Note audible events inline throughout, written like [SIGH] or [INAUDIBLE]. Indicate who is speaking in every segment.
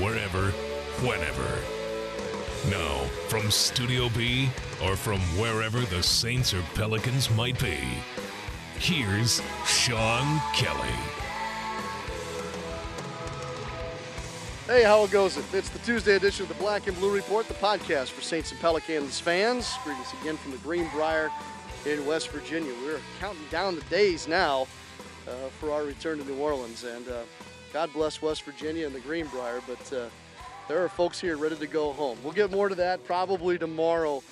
Speaker 1: wherever, whenever. Now, from Studio B or from wherever the Saints or Pelicans might be, here's Sean Kelly.
Speaker 2: Hey, how it goes? It's the Tuesday edition of the Black and Blue Report, the podcast for Saints and Pelicans fans. Greetings again from the Greenbrier in West Virginia. We're counting down the days now uh, for our return to New Orleans, and uh, God bless West Virginia and the Greenbrier, but uh, there are folks here ready to go home. We'll get more to that probably tomorrow,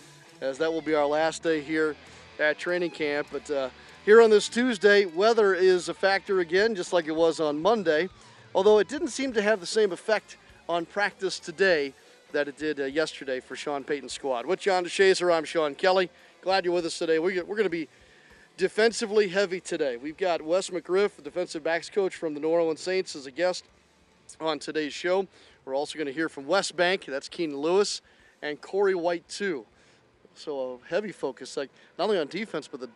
Speaker 2: as that will be our last day here at training camp. But uh, here on this Tuesday, weather is a factor again, just like it was on Monday although it didn't seem to have the same effect on practice today that it did uh, yesterday for Sean Payton's squad. With John DeShazier, I'm Sean Kelly. Glad you're with us today. We're, we're going to be defensively heavy today. We've got Wes McGriff, the defensive backs coach from the New Orleans Saints, as a guest on today's show. We're also going to hear from West Bank, that's Keenan Lewis, and Corey White, too. So a heavy focus, like not only on defense, but the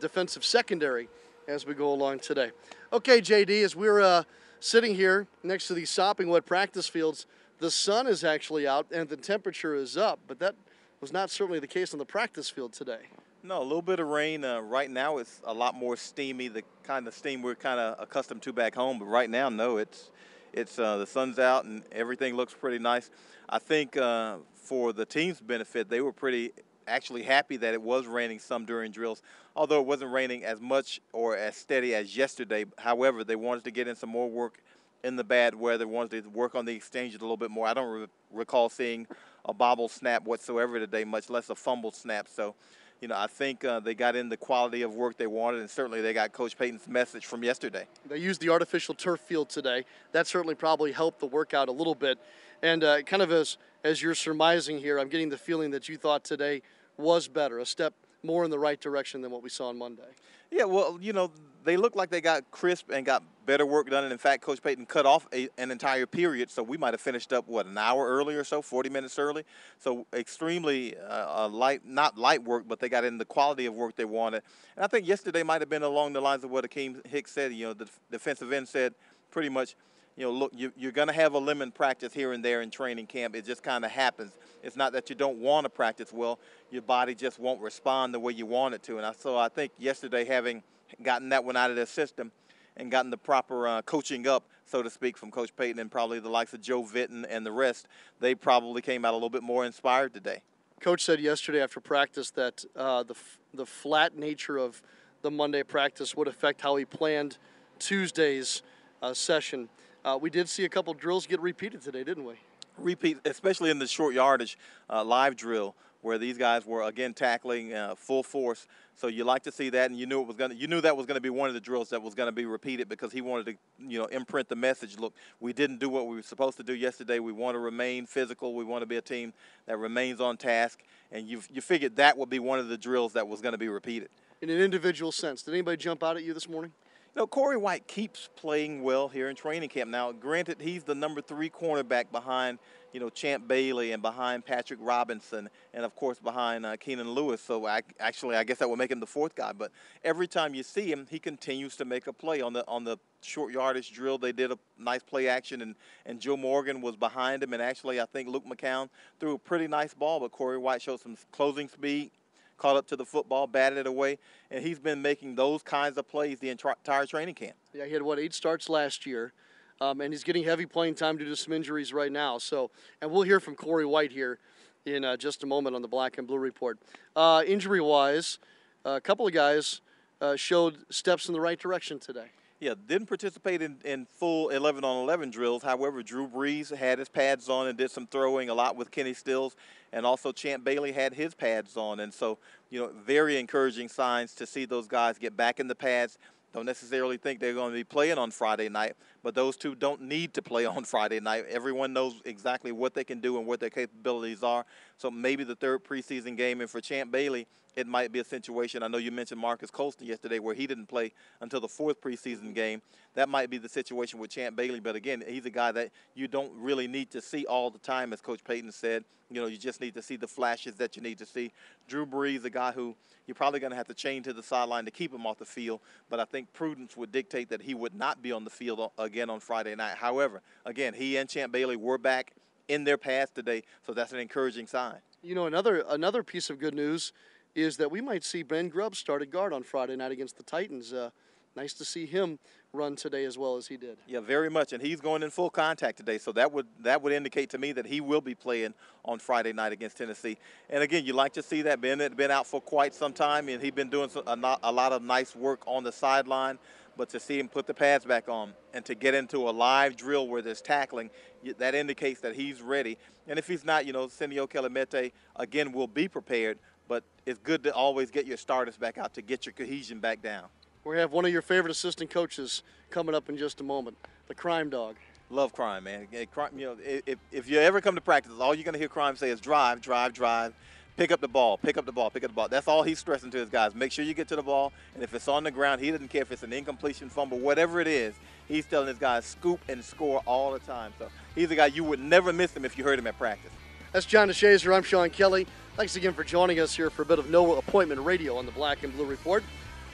Speaker 2: defensive secondary as we go along today. Okay, JD, as we're uh, sitting here next to these sopping wet practice fields, the sun is actually out and the temperature is up, but that was not certainly the case on the practice field today.
Speaker 3: No, a little bit of rain. Uh, right now, it's a lot more steamy, the kind of steam we're kind of accustomed to back home. But right now, no, it's it's uh, the sun's out and everything looks pretty nice. I think uh, for the team's benefit, they were pretty actually happy that it was raining some during drills, although it wasn't raining as much or as steady as yesterday. However, they wanted to get in some more work in the bad weather, wanted to work on the exchanges a little bit more. I don't re- recall seeing a bobble snap whatsoever today, much less a fumble snap. So, you know, I think uh, they got in the quality of work they wanted, and certainly they got Coach Payton's message from yesterday.
Speaker 2: They used the artificial turf field today. That certainly probably helped the workout a little bit. And uh, kind of as as you're surmising here, I'm getting the feeling that you thought today was better, a step more in the right direction than what we saw on Monday.
Speaker 3: Yeah, well, you know, they look like they got crisp and got better work done. And in fact, Coach Payton cut off a, an entire period, so we might have finished up what an hour early or so, 40 minutes early. So extremely uh, light, not light work, but they got in the quality of work they wanted. And I think yesterday might have been along the lines of what Akiem Hicks said. You know, the defensive end said pretty much you know, look, you, are going to have a lemon practice here and there in training camp. It just kind of happens. It's not that you don't want to practice well. Your body just won't respond the way you want it to. And I, so I think yesterday, having gotten that one out of their system and gotten the proper uh, coaching up, so to speak, from Coach Payton and probably the likes of Joe Vitten and the rest, they probably came out a little bit more inspired today.
Speaker 2: Coach said yesterday after practice that uh, the, the flat nature of the Monday practice would affect how he planned Tuesday's uh, session. Uh, we did see a couple drills get repeated today, didn't we?
Speaker 3: Repeat, especially in the short yardage uh, live drill, where these guys were again tackling uh, full force. So you like to see that, and you knew it was gonna. You knew that was going to be one of the drills that was going to be repeated because he wanted to, you know, imprint the message. Look, we didn't do what we were supposed to do yesterday. We want to remain physical. We want to be a team that remains on task. And you you figured that would be one of the drills that was going to be repeated.
Speaker 2: In an individual sense, did anybody jump out at you this morning?
Speaker 3: No, Corey White keeps playing well here in training camp. Now, granted, he's the number three cornerback behind, you know, Champ Bailey and behind Patrick Robinson, and of course behind uh, Keenan Lewis. So I, actually, I guess that would make him the fourth guy. But every time you see him, he continues to make a play on the on the short yardage drill. They did a nice play action, and and Joe Morgan was behind him. And actually, I think Luke McCown threw a pretty nice ball, but Corey White showed some closing speed caught up to the football, batted it away, and he's been making those kinds of plays the entire training camp.
Speaker 2: Yeah, he had what eight starts last year, um, and he's getting heavy playing time due to some injuries right now. So, and we'll hear from Corey White here in uh, just a moment on the Black and Blue Report. Uh, injury-wise, a couple of guys uh, showed steps in the right direction today.
Speaker 3: Yeah, didn't participate in, in full 11 on 11 drills. However, Drew Brees had his pads on and did some throwing a lot with Kenny Stills, and also Champ Bailey had his pads on. And so, you know, very encouraging signs to see those guys get back in the pads. Don't necessarily think they're going to be playing on Friday night, but those two don't need to play [LAUGHS] on Friday night. Everyone knows exactly what they can do and what their capabilities are. So maybe the third preseason game, and for Champ Bailey, it might be a situation. I know you mentioned Marques Colston yesterday where he didn't play until the fourth preseason game. That might be the situation with Champ Bailey. But again, he's a guy that you don't really need to see all the time, as Coach Payton said. You know, you just need to see the flashes that you need to see. Drew Brees, a guy who you're probably going to have to chain to the sideline to keep him off the field. But I think prudence would dictate that he would not be on the field uh, again on Friday night. However, again, he and Champ Bailey were back in their paths today, so that's an encouraging sign.
Speaker 2: You know, another another piece of good news is that we might see Ben Grubbs start at guard on Friday night against the Titans. Uh, nice to see him run today as well as he did.
Speaker 3: Yeah, very much, and he's going in full contact today, so that would that would indicate to me that he will be playing on Friday night against Tennessee. And again, you like to see that Ben had been out for quite some time, and he's been doing a lot of nice work on the sideline. But to see him put the pads back on and to get into a live drill where there's tackling, that indicates that he's ready. And if he's not, you know, Senio Kelemete, again, will be prepared but it's good to always get your starters back out to get your cohesion back down.
Speaker 2: We have one of your favorite assistant coaches coming up in just a moment, the Crime Dog.
Speaker 3: Love crime, man. Crime, you know, if, if you ever come to practice, all you're going to hear crime say is drive, drive, drive. Pick up the ball, pick up the ball, pick up the ball. That's all he's stressing to his guys. Make sure you get to the ball, and if it's on the ground, he doesn't care if it's an incompletion fumble, whatever it is. He's telling his guys scoop and score all the time. So he's a guy you would never miss him if you heard him at practice.
Speaker 2: That's John DeShazier. I'm Sean Kelly. Thanks again for joining us here for a bit of no appointment radio on the Black and Blue Report.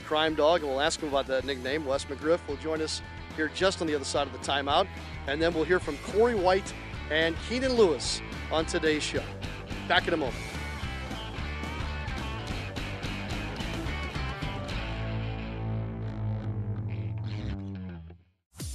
Speaker 2: Crime Dog, and we'll ask him about that nickname. Wes McGriff will join us here just on the other side of the timeout. And then we'll hear from Corey White and Keenan Lewis on today's show. Back in a moment.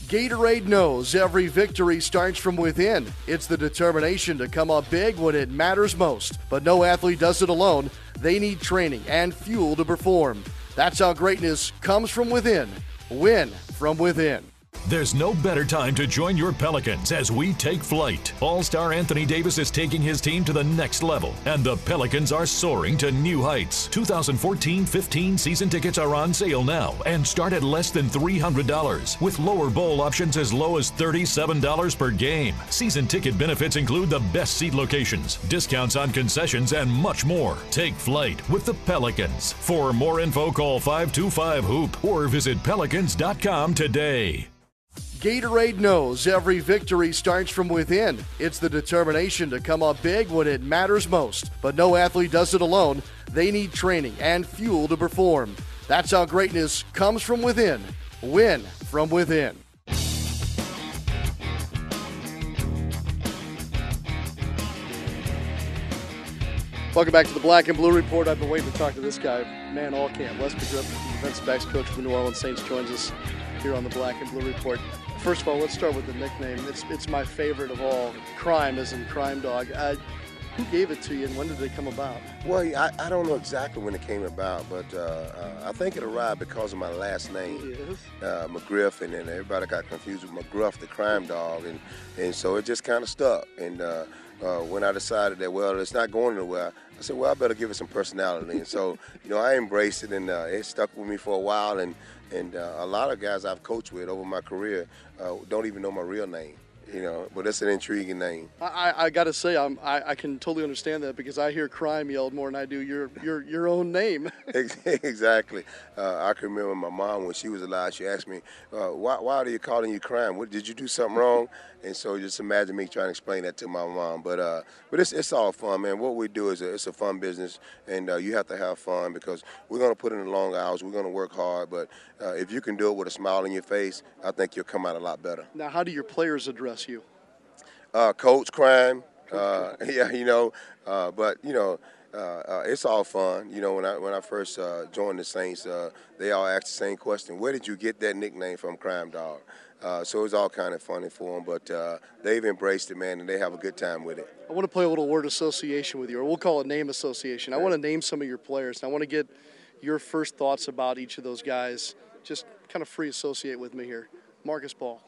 Speaker 2: Gatorade knows every victory starts from within. It's the determination to come up big when it matters most. But no athlete does it alone. They need training and fuel to perform. That's how greatness comes from within. Win from within.
Speaker 1: There's no better time to join your Pelicans as we take flight. All star Anthony Davis is taking his team to the next level, and the Pelicans are soaring to new heights. 2014 15 season tickets are on sale now and start at less than $300, with lower bowl options as low as $37 per game. Season ticket benefits include the best seat locations, discounts on concessions, and much more. Take flight with the Pelicans. For more info, call 525 Hoop or visit pelicans.com today.
Speaker 2: Gatorade knows every victory starts from within. It's the determination to come up big when it matters most. But no athlete does it alone. They need training and fuel to perform. That's how greatness comes from within. Win from within. Welcome back to the Black and Blue Report. I've been waiting to talk to this guy, man, all camp. Wes McGriff, defensive backs coach for the New Orleans Saints, joins us here on the Black and Blue Report. First of all, let's start with the nickname. It's it's my favorite of all. Crime is in Crime Dog. Uh, who gave it to you, and when did it come about?
Speaker 4: Well, I, I don't know exactly when it came about, but uh, uh, I think it arrived because of my last name,
Speaker 2: yes.
Speaker 4: uh, McGriff, and then everybody got confused with McGruff, the crime dog, and and so it just kind of stuck. And uh, uh, when I decided that well, it's not going anywhere, I said, well, I better give it some personality. and so, you know, I embraced it, and uh, it stuck with me for a while, and and uh, a lot of guys I've coached with over my career uh, don't even know my real name. You know, but that's an intriguing name.
Speaker 2: I, I, got to say, I'm, I, I can totally understand that because I hear crime yelled more than I do your your your own name. [LAUGHS] [LAUGHS]
Speaker 4: exactly. Uh, I can remember my mom when she was alive. She asked me, uh, "Why why are you calling you crime? What did you do something wrong?" [LAUGHS] And so just imagine me trying to explain that to my mom. But uh, but it's it's all fun, man. What we do is a, it's a fun business, and uh, you have to have fun because we're gonna put in the long hours. We're gonna work hard, but uh, if you can do it with a smile on your face, I think you'll come out a lot better.
Speaker 2: Now, how do your players address you?
Speaker 4: Uh, coach crime. Uh, [LAUGHS] yeah, you know, uh, but you know, uh, uh, it's all fun. You know, when I when I first uh, joined the Saints, uh, they all asked the same question: Where did you get that nickname from, Crime Dog? Uh, so it was all kind of funny for them, but uh, they've embraced it, man, and they have a good time with it.
Speaker 2: I want to play a little word association with you, or we'll call it name association. I want to name some of your players, and I want to get your first thoughts about each of those guys. Just kind of free associate with me here. Marcus Ball.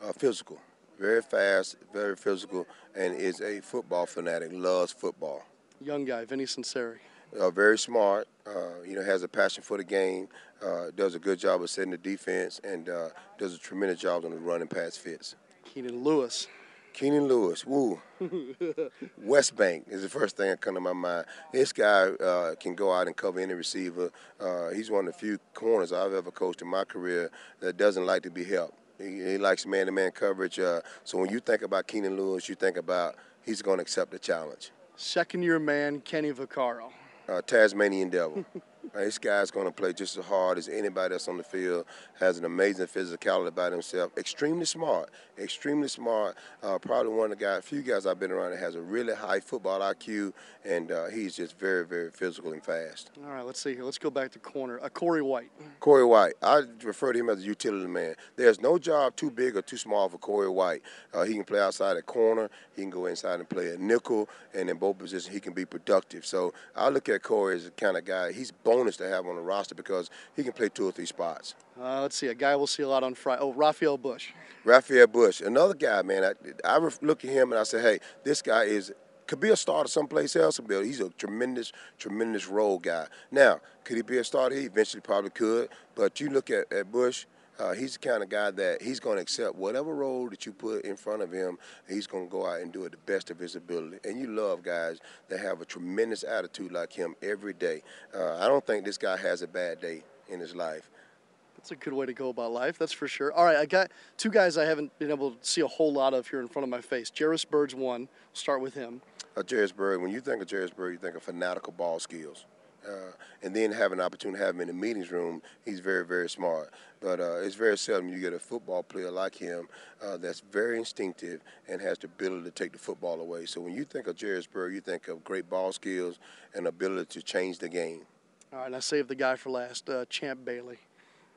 Speaker 4: Uh, physical, very fast, very physical, and is a football fanatic. Loves football.
Speaker 2: Young guy, Vinny Sunseri.
Speaker 4: Uh, very smart. Uh, you know, has a passion for the game. Uh, does a good job of setting the defense, and uh, does a tremendous job on the run and pass fits.
Speaker 2: Keenan Lewis.
Speaker 4: Keenan Lewis, woo. [LAUGHS] West Bank is the first thing that come to my mind. This guy uh, can go out and cover any receiver. Uh, he's one of the few corners I've ever coached in my career that doesn't like to be helped. He, he likes man-to-man coverage. Uh, so when you think about Keenan Lewis, you think about he's going to accept the challenge.
Speaker 2: Second-year man Kenny Vaccaro.
Speaker 4: Uh, Tasmanian Devil. [LAUGHS] This guy's going to play just as hard as anybody that's on the field. Has an amazing physicality about himself. Extremely smart. Extremely smart. Uh, probably one of the guys, few guys I've been around that has a really high football IQ, and uh, he's just very, very physical and fast.
Speaker 2: All right, let's see here. Let's go back to corner. Uh, Corey White.
Speaker 4: Corey White. I refer to him as a utility man. There's no job too big or too small for Corey White. Uh, he can play outside at corner. He can go inside and play a nickel, and in both positions he can be productive. So I look at Corey as the kind of guy. He's bonus to have on the roster because he can play two or three spots.
Speaker 2: Uh, let's see, a guy we'll see a lot on Friday. Oh, Rafael Bush.
Speaker 4: Rafael Bush, another guy, man. I, I look at him and I say, hey, this guy is could be a starter someplace else. But he's a tremendous, tremendous role guy. Now, could he be a starter? He eventually probably could. But you look at, at Bush, uh, he's the kind of guy that he's going to accept whatever role that you put in front of him. He's going to go out and do it the best of his ability. And you love guys that have a tremendous attitude like him every day. Uh, I don't think this guy has a bad day in his life.
Speaker 2: That's a good way to go about life, that's for sure. All right, I got two guys I haven't been able to see a whole lot of here in front of my face. Jairus Byrd's one. We'll start with him.
Speaker 4: Uh, Jairus Byrd, when you think of Jairus Byrd, you think of fanatical ball skills. Uh, and then have an opportunity to have him in the meetings room, he's very, very smart. But uh, it's very seldom you get a football player like him uh, that's very instinctive and has the ability to take the football away. So when you think of Jairus Byrd, you think of great ball skills and ability to change the game.
Speaker 2: All right, and I saved the guy for last, uh, Champ Bailey.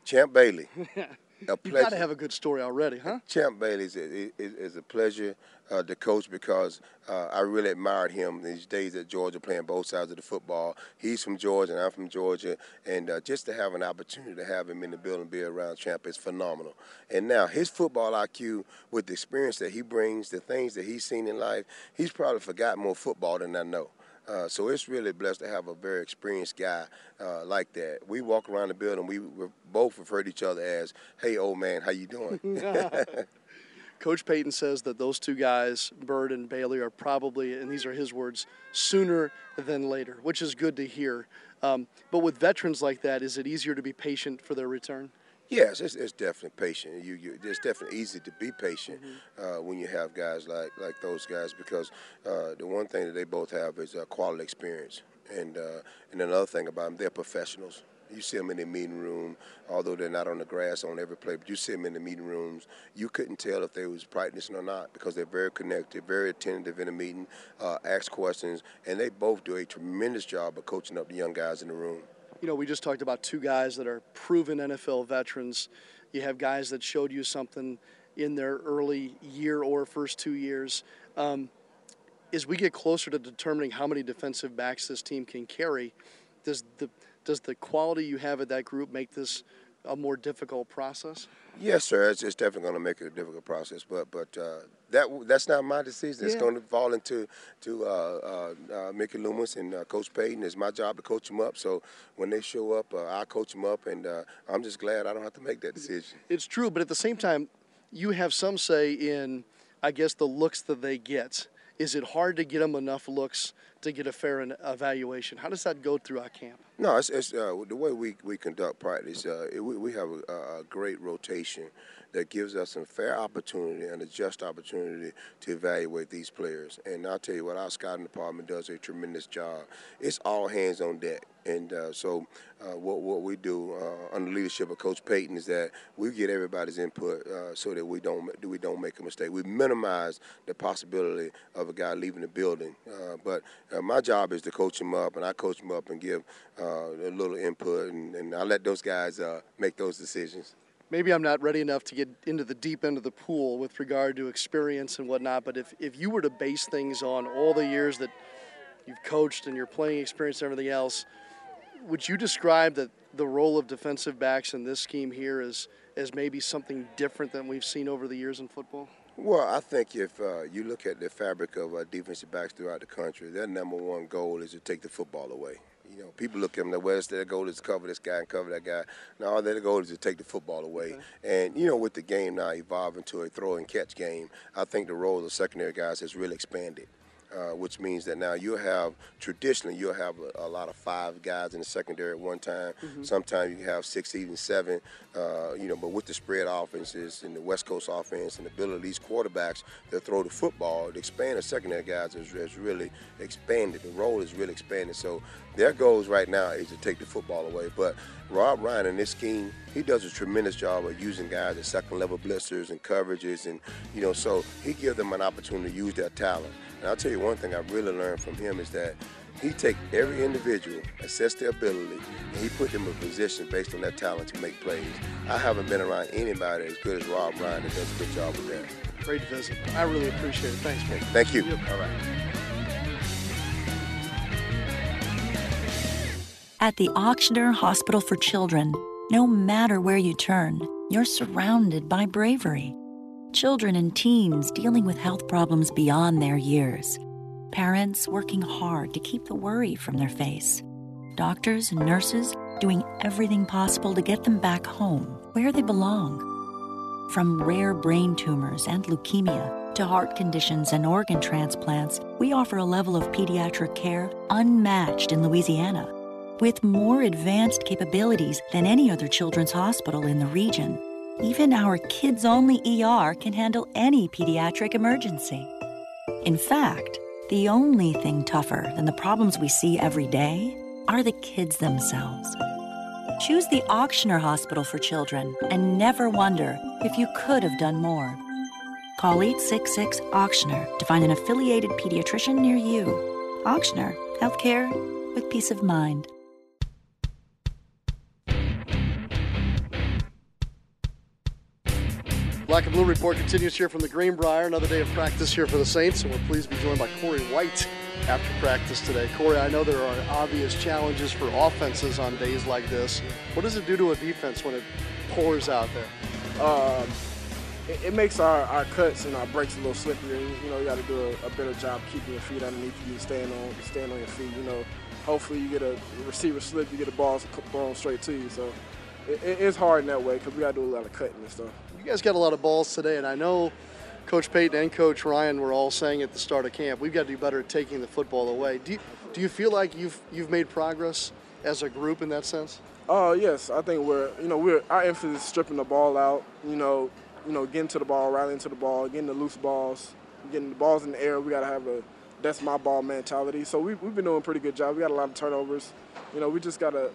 Speaker 4: Champ Bailey. [LAUGHS]
Speaker 2: A you got to have a good story already, huh?
Speaker 4: Champ Bailey is, is, is a pleasure uh, to coach because uh, I really admired him these days at Georgia playing both sides of the football. He's from Georgia and I'm from Georgia, and uh, just to have an opportunity to have him in the building, be around Champ is phenomenal. And now his football IQ, with the experience that he brings, the things that he's seen in life, he's probably forgotten more football than I know. Uh, so it's really blessed to have a very experienced guy uh, like that. We walk around the building. We both refer to each other as, "Hey, old man, how you doing?" [LAUGHS] [LAUGHS]
Speaker 2: Coach Payton says that those two guys, Byrd and Bailey, are probably, and these are his words, sooner than later, which is good to hear. Um, but with veterans like that, is it easier to be patient for their return?
Speaker 4: Yes, it's, it's definitely patient. You, you, it's definitely easy to be patient mm-hmm. uh, when you have guys like like those guys because uh, the one thing that they both have is a quality experience, and uh, and another thing about them, they're professionals. You see them in the meeting room, although they're not on the grass on every play, but you see them in the meeting rooms. You couldn't tell if they was practicing or not because they're very connected, very attentive in a meeting, uh, ask questions, and they both do a tremendous job of coaching up the young guys in the room
Speaker 2: you know, we just talked about two guys that are proven NFL veterans. You have guys that showed you something in their early year or first two years. Um, as we get closer to determining how many defensive backs this team can carry, does the does the quality you have at that group make this a more difficult process?
Speaker 4: Yes, sir. It's, it's definitely going to make it a difficult process, but but uh, that that's not my decision. It's going to fall into to uh, uh, uh, Mickey Loomis and uh, Coach Payton. It's my job to coach them up. So when they show up, uh, I coach them up, and uh, I'm just glad I don't have to make that decision.
Speaker 2: It's true, but at the same time, you have some say in I guess, the looks that they get. Is it hard to get them enough looks to get a fair evaluation? How does that go through our camp?
Speaker 4: No, it's, it's uh, the way we, we conduct practice. Uh, it, we, we have a, a great rotation that gives us a fair opportunity and a just opportunity to evaluate these players. And I'll tell you what, our scouting department does a tremendous job. It's all hands on deck. And uh, so, uh, what, what we do uh, under leadership of Coach Payton is that we get everybody's input uh, so that we don't we don't make a mistake. We minimize the possibility of a guy leaving the building. Uh, but uh, my job is to coach him up, and I coach him up and give a little input, and, and I let those guys make those decisions
Speaker 2: maybe I'm not ready enough to get into the deep end of the pool with regard to experience and whatnot, but if, if you were to base things on all the years that you've coached and your playing experience and everything else, would you describe that the role of defensive backs in this scheme here is as maybe something different than we've seen over the years in football?
Speaker 4: Well, I think if uh, you look at the fabric of uh, defensive backs throughout the country, their number one goal is to take the football away. You know, people look at them, well, their goal is to cover this guy and cover that guy. Now, all their goal is to take the football away. Okay. And, you know, with the game now evolving to a throw and catch game, I think the role of the secondary guys has really expanded. Uh, which means that now you'll have traditionally you'll have a, a, lot of five guys in the secondary at one time. Mm-hmm. Sometimes you have six, even seven. Uh, you know, but with the spread offenses and the West Coast offense and the ability of these quarterbacks to throw the football, the expand the secondary guys has, has really expanded. The role is really expanded. So their goals right now is to take the football away. But Rob Ryan and this scheme, he does a tremendous job of using guys at second level blitzers and coverages, and you know, so he gives them an opportunity to use their talent. And I'll tell you one thing I really learned from him is that he take every individual, assess their ability, and he put them in position based on their talent to make plays. I haven't been around anybody as good as Rob Ryan that does a good job with that.
Speaker 2: Great to visit. I really appreciate it. Thanks, man.
Speaker 4: Thank you. All right.
Speaker 5: At the Ochsner Hospital for Children, no matter where you turn, you're surrounded by bravery. Children and teens dealing with health problems beyond their years, parents working hard to keep the worry from their face, doctors and nurses doing everything possible to get them back home where they belong. From rare brain tumors and leukemia to heart conditions and organ transplants, we offer a level of pediatric care unmatched in Louisiana, with more advanced capabilities than any other children's hospital in the region. Even our kids only ER can handle any pediatric emergency. In fact, the only thing tougher than the problems we see every day are the kids themselves. Choose the Ochsner Hospital for Children and never wonder if you could have done more. Call 866 Ochsner to find an affiliated pediatrician near you. Ochsner, healthcare with peace of mind.
Speaker 2: Black and Blue Report continues here from the Greenbrier. Another day of practice here for the Saints, and we're pleased to be joined by Corey White after practice today. Corey, I know there are obvious challenges for offenses on days like this. What does it do to a defense when it pours out there?
Speaker 6: Um, it, it, makes our, our cuts and our breaks a little slipperier. You know, you got to do a, a, better job keeping your feet underneath you, staying on, staying on your feet. You know, hopefully you get a receiver slip, you get a ball thrown straight to you. So it, it's hard in that way because we got to do a lot of cutting and stuff
Speaker 2: you guys got a lot of balls today, and I know Coach Payton and Coach Ryan were all saying at the start of camp, we've got to do better at taking the football away. Do you, do you feel like you've you've made progress as a group in that sense?
Speaker 6: Oh uh, yes, I think we're you know we're our emphasis is stripping the ball out. You know, you know getting to the ball, rallying to the ball, getting the loose balls, getting the balls in the air. We got to have a that's my ball mentality. So we, we've been doing a pretty good job. We got a lot of turnovers. You know, we just got to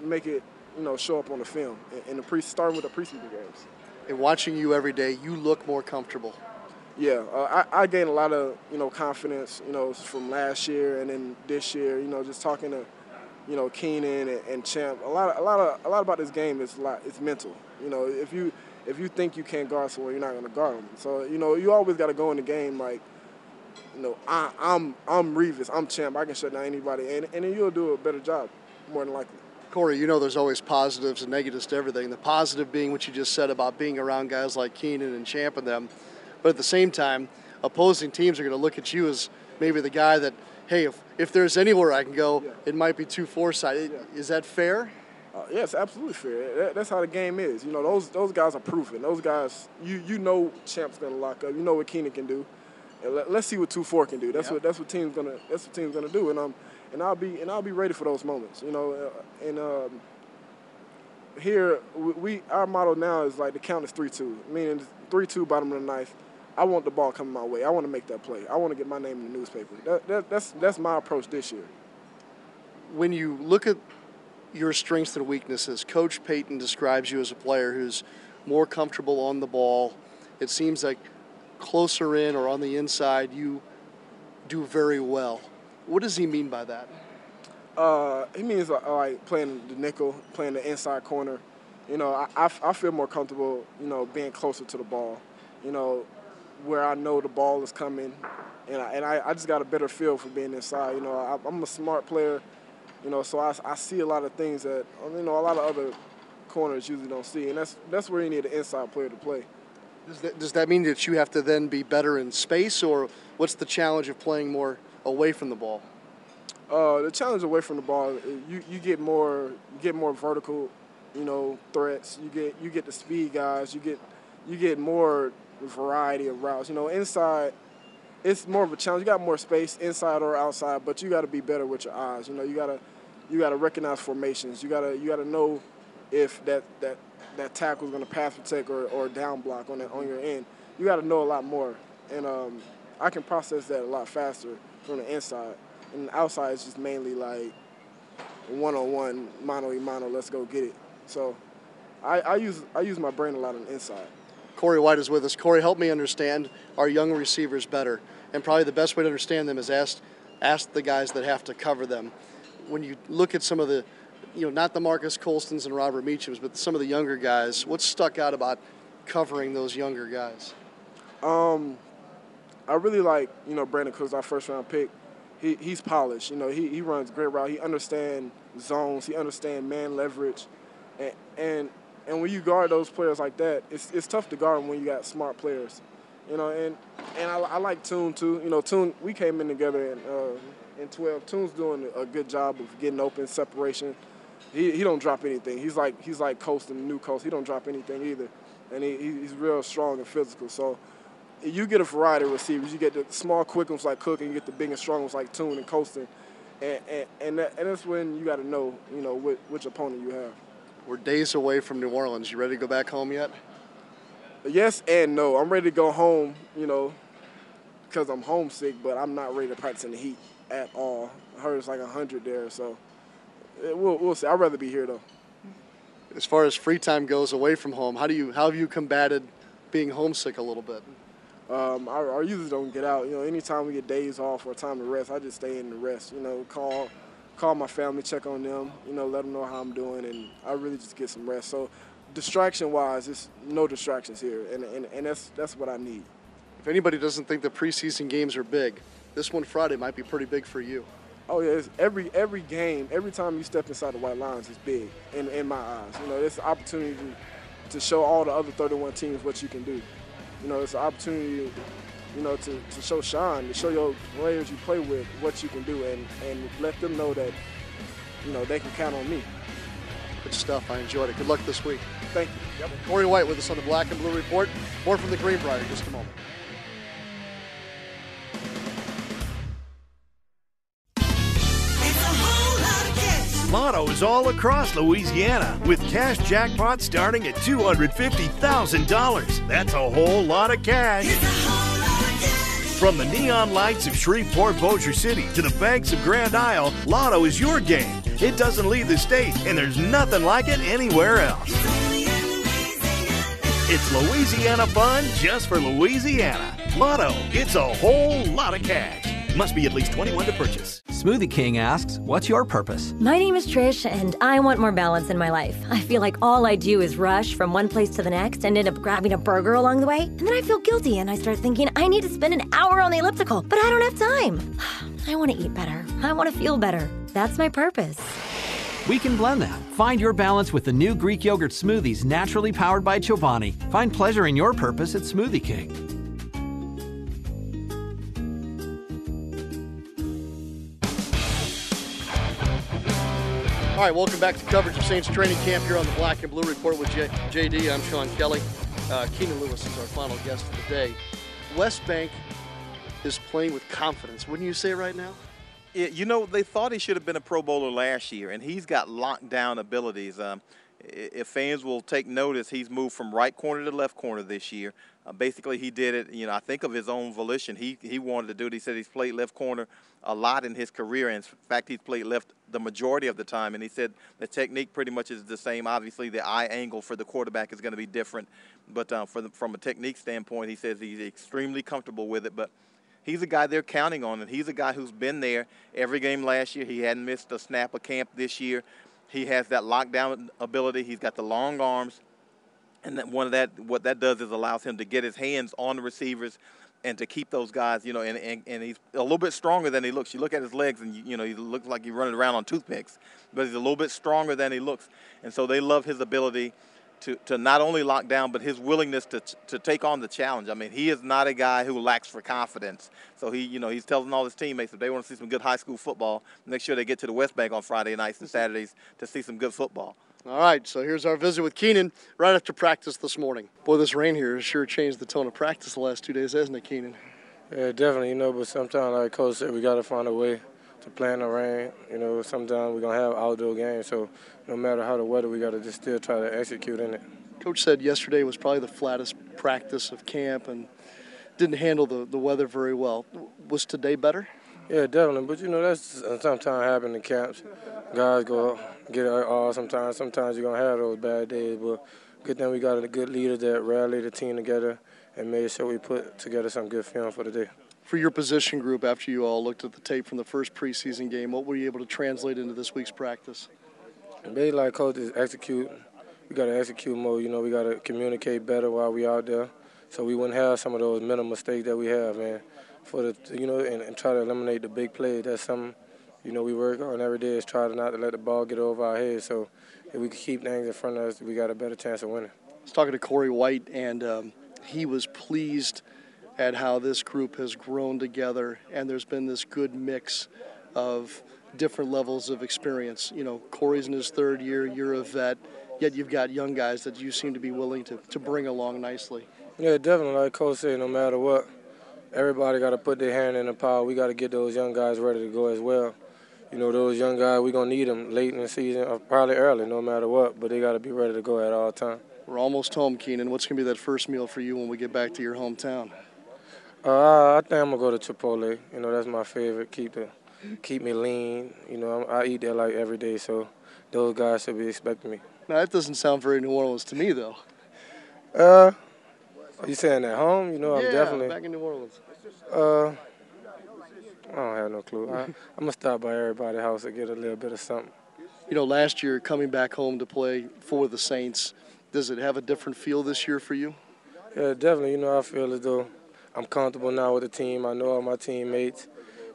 Speaker 6: make it you know show up on the film in, the pre starting with the preseason games
Speaker 2: and watching you every day, you look more comfortable.
Speaker 6: Yeah, uh, I, I gained a lot of you know confidence, you know, from last year and then this year. You know, just talking to, you know, Keenan and, and Champ. A lot, a lot of, a lot about this game is a lot. It's mental. You know, if you if you think you can't guard someone, you're not going to guard them. So you know, you always got to go in the game like, you know, I, I'm I'm Revis, I'm Champ. I can shut down anybody, and and then you'll do a better job, more than likely.
Speaker 2: Corey, you know there's always positives and negatives to everything. The positive being what you just said about being around guys like Keenan and Champ and them. But at the same time, opposing teams are going to look at you as maybe the guy that, hey, if, if there's anywhere I can go, yeah. it might be too Forsyth. Yeah. Is that fair?
Speaker 6: Uh, yeah, it's absolutely fair. That, that's how the game is. You know, those those guys are proven. Those guys, you you know, Champ's gonna lock up. You know what Keenan can do. And let, us see what two four can do. That's what that's what team's gonna that's what team's gonna do. And um and I'll be and I'll be ready for those moments. You know, uh, and um, here we, our motto now is like the count is three two, meaning three two bottom of the ninth. I want the ball coming my way. I want to make that play. I want to get my name in the newspaper. That, that, that's that's my approach this year.
Speaker 2: When you look at your strengths and weaknesses, Coach Payton describes you as a player who's more comfortable on the ball. It seems like closer in or on the inside, you do very well. What does he mean by that?
Speaker 6: Uh, he means uh, like playing the nickel, playing the inside corner. You know, I, I, I, feel more comfortable, you know, being closer to the ball. You know, where I know the ball is coming, and I, and I, I just got a better feel for being inside. You know, I, I'm a smart player. You know, so I, I see a lot of things that you know a lot of other corners usually don't see, and that's that's where you need an inside player to play.
Speaker 2: Does that, does that mean that you have to then be better in space, or what's the challenge of playing more away from the ball?
Speaker 6: Uh, the challenge away from the ball, you, you get more you get more vertical, you know, threats. You get you get the speed guys. You get you get more variety of routes. You know, inside, it's more of a challenge. You got more space inside or outside, but you got to be better with your eyes. You know, you gotta you gotta recognize formations. You gotta you gotta know if that that that tackle is gonna pass protect or, or down block on that on your end. You got to know a lot more, and um, I can process that a lot faster from the inside. And the outside is just mainly like one on one, mano y mano, let's go get it. So I, I use I use my brain a lot on the inside.
Speaker 2: Corey White is with us. Corey, help me understand our young receivers better. And probably the best way to understand them is ask ask the guys that have to cover them. When you look at some of the you know, not the Marques Colstons and Robert Meachems, but some of the younger guys, what's stuck out about covering those younger guys?
Speaker 6: Um, I really like, you know, Brandin Cooks, our first round pick he, he's polished. You know, he, he runs great route. He understands zones. He understands man leverage, and, and and when you guard those players like that, it's it's tough to guard them when you got smart players. You know, and and I, I like Toon too. You know, Toon we came in together in uh, in 12. Toon's doing a good job of getting open separation. He, he don't drop anything. He's like he's like Coast in the new Coast. He don't drop anything either, and he, he's real strong and physical. So you get a variety of receivers. You get the small, quick ones like Cook, and you get the big and strong ones like Toon and Colston. And, and, and, that, and that's when you got to know, you know, which, which opponent you have.
Speaker 2: We're days away from New Orleans. You ready to go back home yet?
Speaker 6: Yes and no. I'm ready to go home, you know, because I'm homesick, but I'm not ready to practice in the heat at all. I heard it's like 100 there, so eh, we'll, we'll see. I'd rather be here, though.
Speaker 2: As far as free time goes away from home, how do you how have you combated being homesick a little bit?
Speaker 6: Um, I, I, usually don't get out. You know, anytime we get days off or time to rest, I just stay in the rest. You know, call call my family, check on them. You know, let them know how I'm doing, and I really just get some rest. So, distraction-wise, it's no distractions here, and, and, and that's that's what I need.
Speaker 2: If anybody doesn't think the preseason games are big, this one Friday might be pretty big for you.
Speaker 6: Oh yeah, every every game, every time you step inside the white lines is big in in my eyes. You know, it's an opportunity to, to show all the other 31 teams what you can do. You know, it's an opportunity, you know, to, to show shine, to show your players you play with what you can do and, and let them know that, you know, they can count on me.
Speaker 2: Good stuff. I enjoyed it. Good luck this week.
Speaker 6: Thank you.
Speaker 2: Yep. Corey White with us on the Black and Blue Report. More from the Greenbrier in just a moment.
Speaker 7: Lottos all across Louisiana with cash jackpots starting at $250,000. That's a whole lot of cash. From the neon lights of Shreveport, Bossier City to the banks of Grand Isle, Lotto is your game. It doesn't leave the state, and there's nothing like it anywhere else. It's Louisiana fun just for Louisiana. Lotto, it's a whole lot of cash. Must be at least 21 to purchase.
Speaker 8: Smoothie King asks, What's your purpose?
Speaker 9: My name is Trish, and I want more balance in my life. I feel like all I do is rush from one place to the next and end up grabbing a burger along the way. And then I feel guilty and I start thinking I need to spend an hour on the elliptical, but I don't have time. [SIGHS] I want to eat better. I want to feel better. That's my purpose.
Speaker 8: We can blend that. Find your balance with the new Greek yogurt smoothies naturally powered by Chobani. Find pleasure in your purpose at Smoothie King.
Speaker 2: All right, welcome back to coverage of Saints training camp here on the Black and Blue Report with J- JD. I'm Sean Kelly. Uh, Keenan Lewis is our final guest of the day. West Bank is playing with confidence. Wouldn't you say right now?
Speaker 3: Yeah, you know, they thought he should have been a Pro Bowler last year, and he's got lockdown abilities. Um, if fans will take notice, he's moved from right corner to left corner this year. Uh, basically, he did it, you know, I think of his own volition. He he wanted to do it. He said he's played left corner a lot in his career. And in fact, he's played left the majority of the time. And he said the technique pretty much is the same. Obviously, the eye angle for the quarterback is going to be different. But uh, the, from a technique standpoint, he says he's extremely comfortable with it. But he's a guy they're counting on, and he's a guy who's been there every game last year. He hadn't missed a snap of camp this year. He has that lockdown ability. He's got the long arms. And one of that, what that does is allows him to get his hands on the receivers and to keep those guys, you know, and, and, and he's a little bit stronger than he looks. You look at his legs and, you, you know, he looks like he's running around on toothpicks, but he's a little bit stronger than he looks. And so they love his ability to, to not only lock down, but his willingness to, to take on the challenge. I mean, he is not a guy who lacks for confidence. So he, you know, he's telling all his teammates if they want to see some good high school football, make sure they get to the West Bank on Friday nights and Saturdays to see some good football.
Speaker 2: All right, so here's our visit with Keenan right after practice this morning. Boy, this rain here has sure changed the tone of practice the last two days, hasn't it, Keenan?
Speaker 10: Yeah, definitely. You know, but sometimes, like Coach said, we got to find a way to play in the rain. You know, sometimes we're gonna have outdoor games, so no matter how the weather, we got to just still try to execute in it.
Speaker 2: Coach said yesterday was probably the flattest practice of camp and didn't handle the, the weather very well. Was today better?
Speaker 10: Yeah, definitely. But you know, that's sometimes happen in camps. Guys go get it all oh, sometimes. Sometimes you're gonna have those bad days, but good thing we got a good leader that rallied the team together and made sure we put together some good film for the day.
Speaker 2: For your position group, after you all looked at the tape from the first preseason game, what were you able to translate into this week's practice?
Speaker 10: Basically, like coach is execute. We got to execute more. You know, we got to communicate better while we out there, so we wouldn't have some of those mental mistakes that we have, man. For the, you know, and, and try to eliminate the big plays. That's something, you know, we work on every day is try to not to let the ball get over our heads. So if we can keep things in front of us, we got a better chance of winning.
Speaker 2: I was talking to Corey White, and um, he was pleased at how this group has grown together, and there's been this good mix of different levels of experience. You know, Corey's in his third year, you're a vet, yet you've got young guys that you seem to be willing to, to bring along nicely.
Speaker 10: Yeah, definitely. Like Coach said, no matter what, everybody got to put their hand in the pile. We got to get those young guys ready to go as well. You know, those young guys, we're going to need them late in the season, or probably early, no matter what, but they got to be ready to go at all times.
Speaker 2: We're almost home, Keenan. What's going to be that first meal for you when we get back to your hometown?
Speaker 10: Uh, I think I'm gonna go to Chipotle. You know, that's my favorite. Keep the, keep me lean. You know, I eat there like every day, so those guys should be expecting me.
Speaker 2: Now that doesn't sound very New Orleans to me, though.
Speaker 10: Uh, are you saying at home? You know,
Speaker 2: yeah,
Speaker 10: I'm definitely
Speaker 2: back in New Orleans.
Speaker 10: Uh, I don't have no clue. I, I'm gonna stop by everybody's house and get a little bit of something.
Speaker 2: You know, last year coming back home to play for the Saints, does it have a different feel this year for you?
Speaker 10: Yeah, definitely. You know, I feel as though I'm comfortable now with the team. I know all my teammates.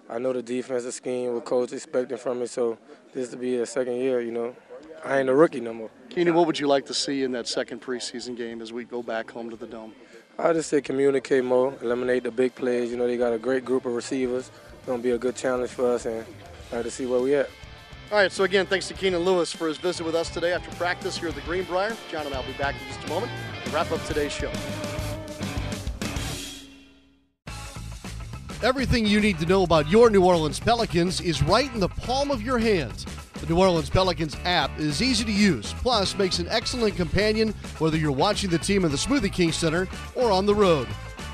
Speaker 10: I know the defensive scheme, what coach expecting from me. So this will be a second year. You know, I ain't a rookie no more.
Speaker 2: Keenan, what would you like to see in that second preseason game as we go back home to the dome?
Speaker 10: I just say communicate more, eliminate the big plays. You know, they got a great group of receivers. It's gonna be a good challenge for us, and I like to see where we at.
Speaker 2: All right, so again, thanks to Keenan Lewis for his visit with us today after practice here at the Greenbrier. John and I will be back in just a moment to wrap up today's show. Everything you need to know about your New Orleans Pelicans is right in the palm of your hands. The New Orleans Pelicans app is easy to use, plus makes an excellent companion whether you're watching the team in the Smoothie King Center or on the road.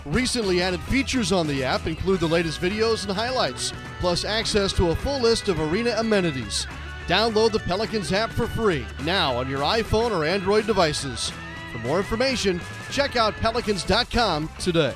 Speaker 2: Recently added features on the app include the latest videos and highlights, plus access to a full list of arena amenities. Download the Pelicans app for free now on your iPhone or Android devices. For more information, check out pelicans.com today.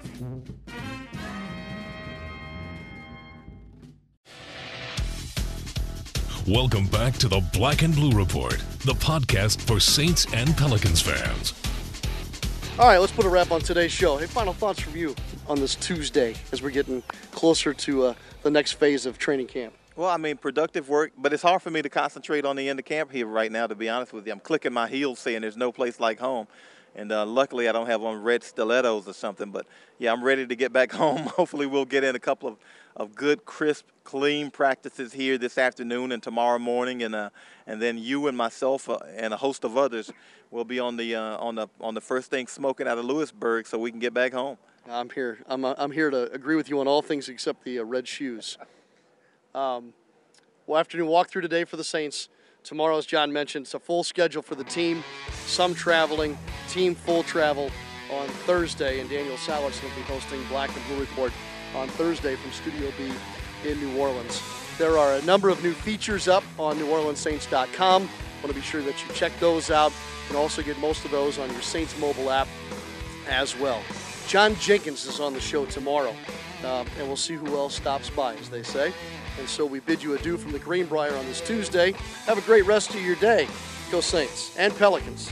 Speaker 1: Welcome back to the Black and Blue Report, the podcast for Saints and Pelicans fans.
Speaker 2: All right, let's put a wrap on today's show. Hey, final thoughts from you on this Tuesday as we're getting closer to uh, the next phase of training camp.
Speaker 3: Well, I mean, productive work, but it's hard for me to concentrate on the end of camp here right now, to be honest with you. I'm clicking my heels saying there's no place like home. And uh, luckily, I don't have on red stilettos or something. But yeah, I'm ready to get back [LAUGHS] home. Hopefully, we'll get in a couple of, of good, crisp, clean practices here this afternoon and tomorrow morning. And uh, and then you and myself uh, and a host of others will be on the uh, on the on the first thing smoking out of Lewisburg, so we can get back home.
Speaker 2: I'm here. I'm, uh, I'm here to agree with you on all things except the uh, red shoes. [LAUGHS] Um, well, afternoon walkthrough today for the Saints. Tomorrow, as John mentioned, it's a full schedule for the team. Some traveling, team full travel on Thursday, and Daniel Salerson will be hosting Black and Blue Report on Thursday from Studio B in New Orleans. There are a number of new features up on NewOrleansSaints.com. Want to be sure that you check those out. Can also get most of those on your Saints mobile app as well. John Jenkins is on the show tomorrow, uh, and we'll see who else stops by, as they say. And so we bid you adieu from the Greenbrier on this Tuesday. Have a great rest of your day. Go Saints and Pelicans.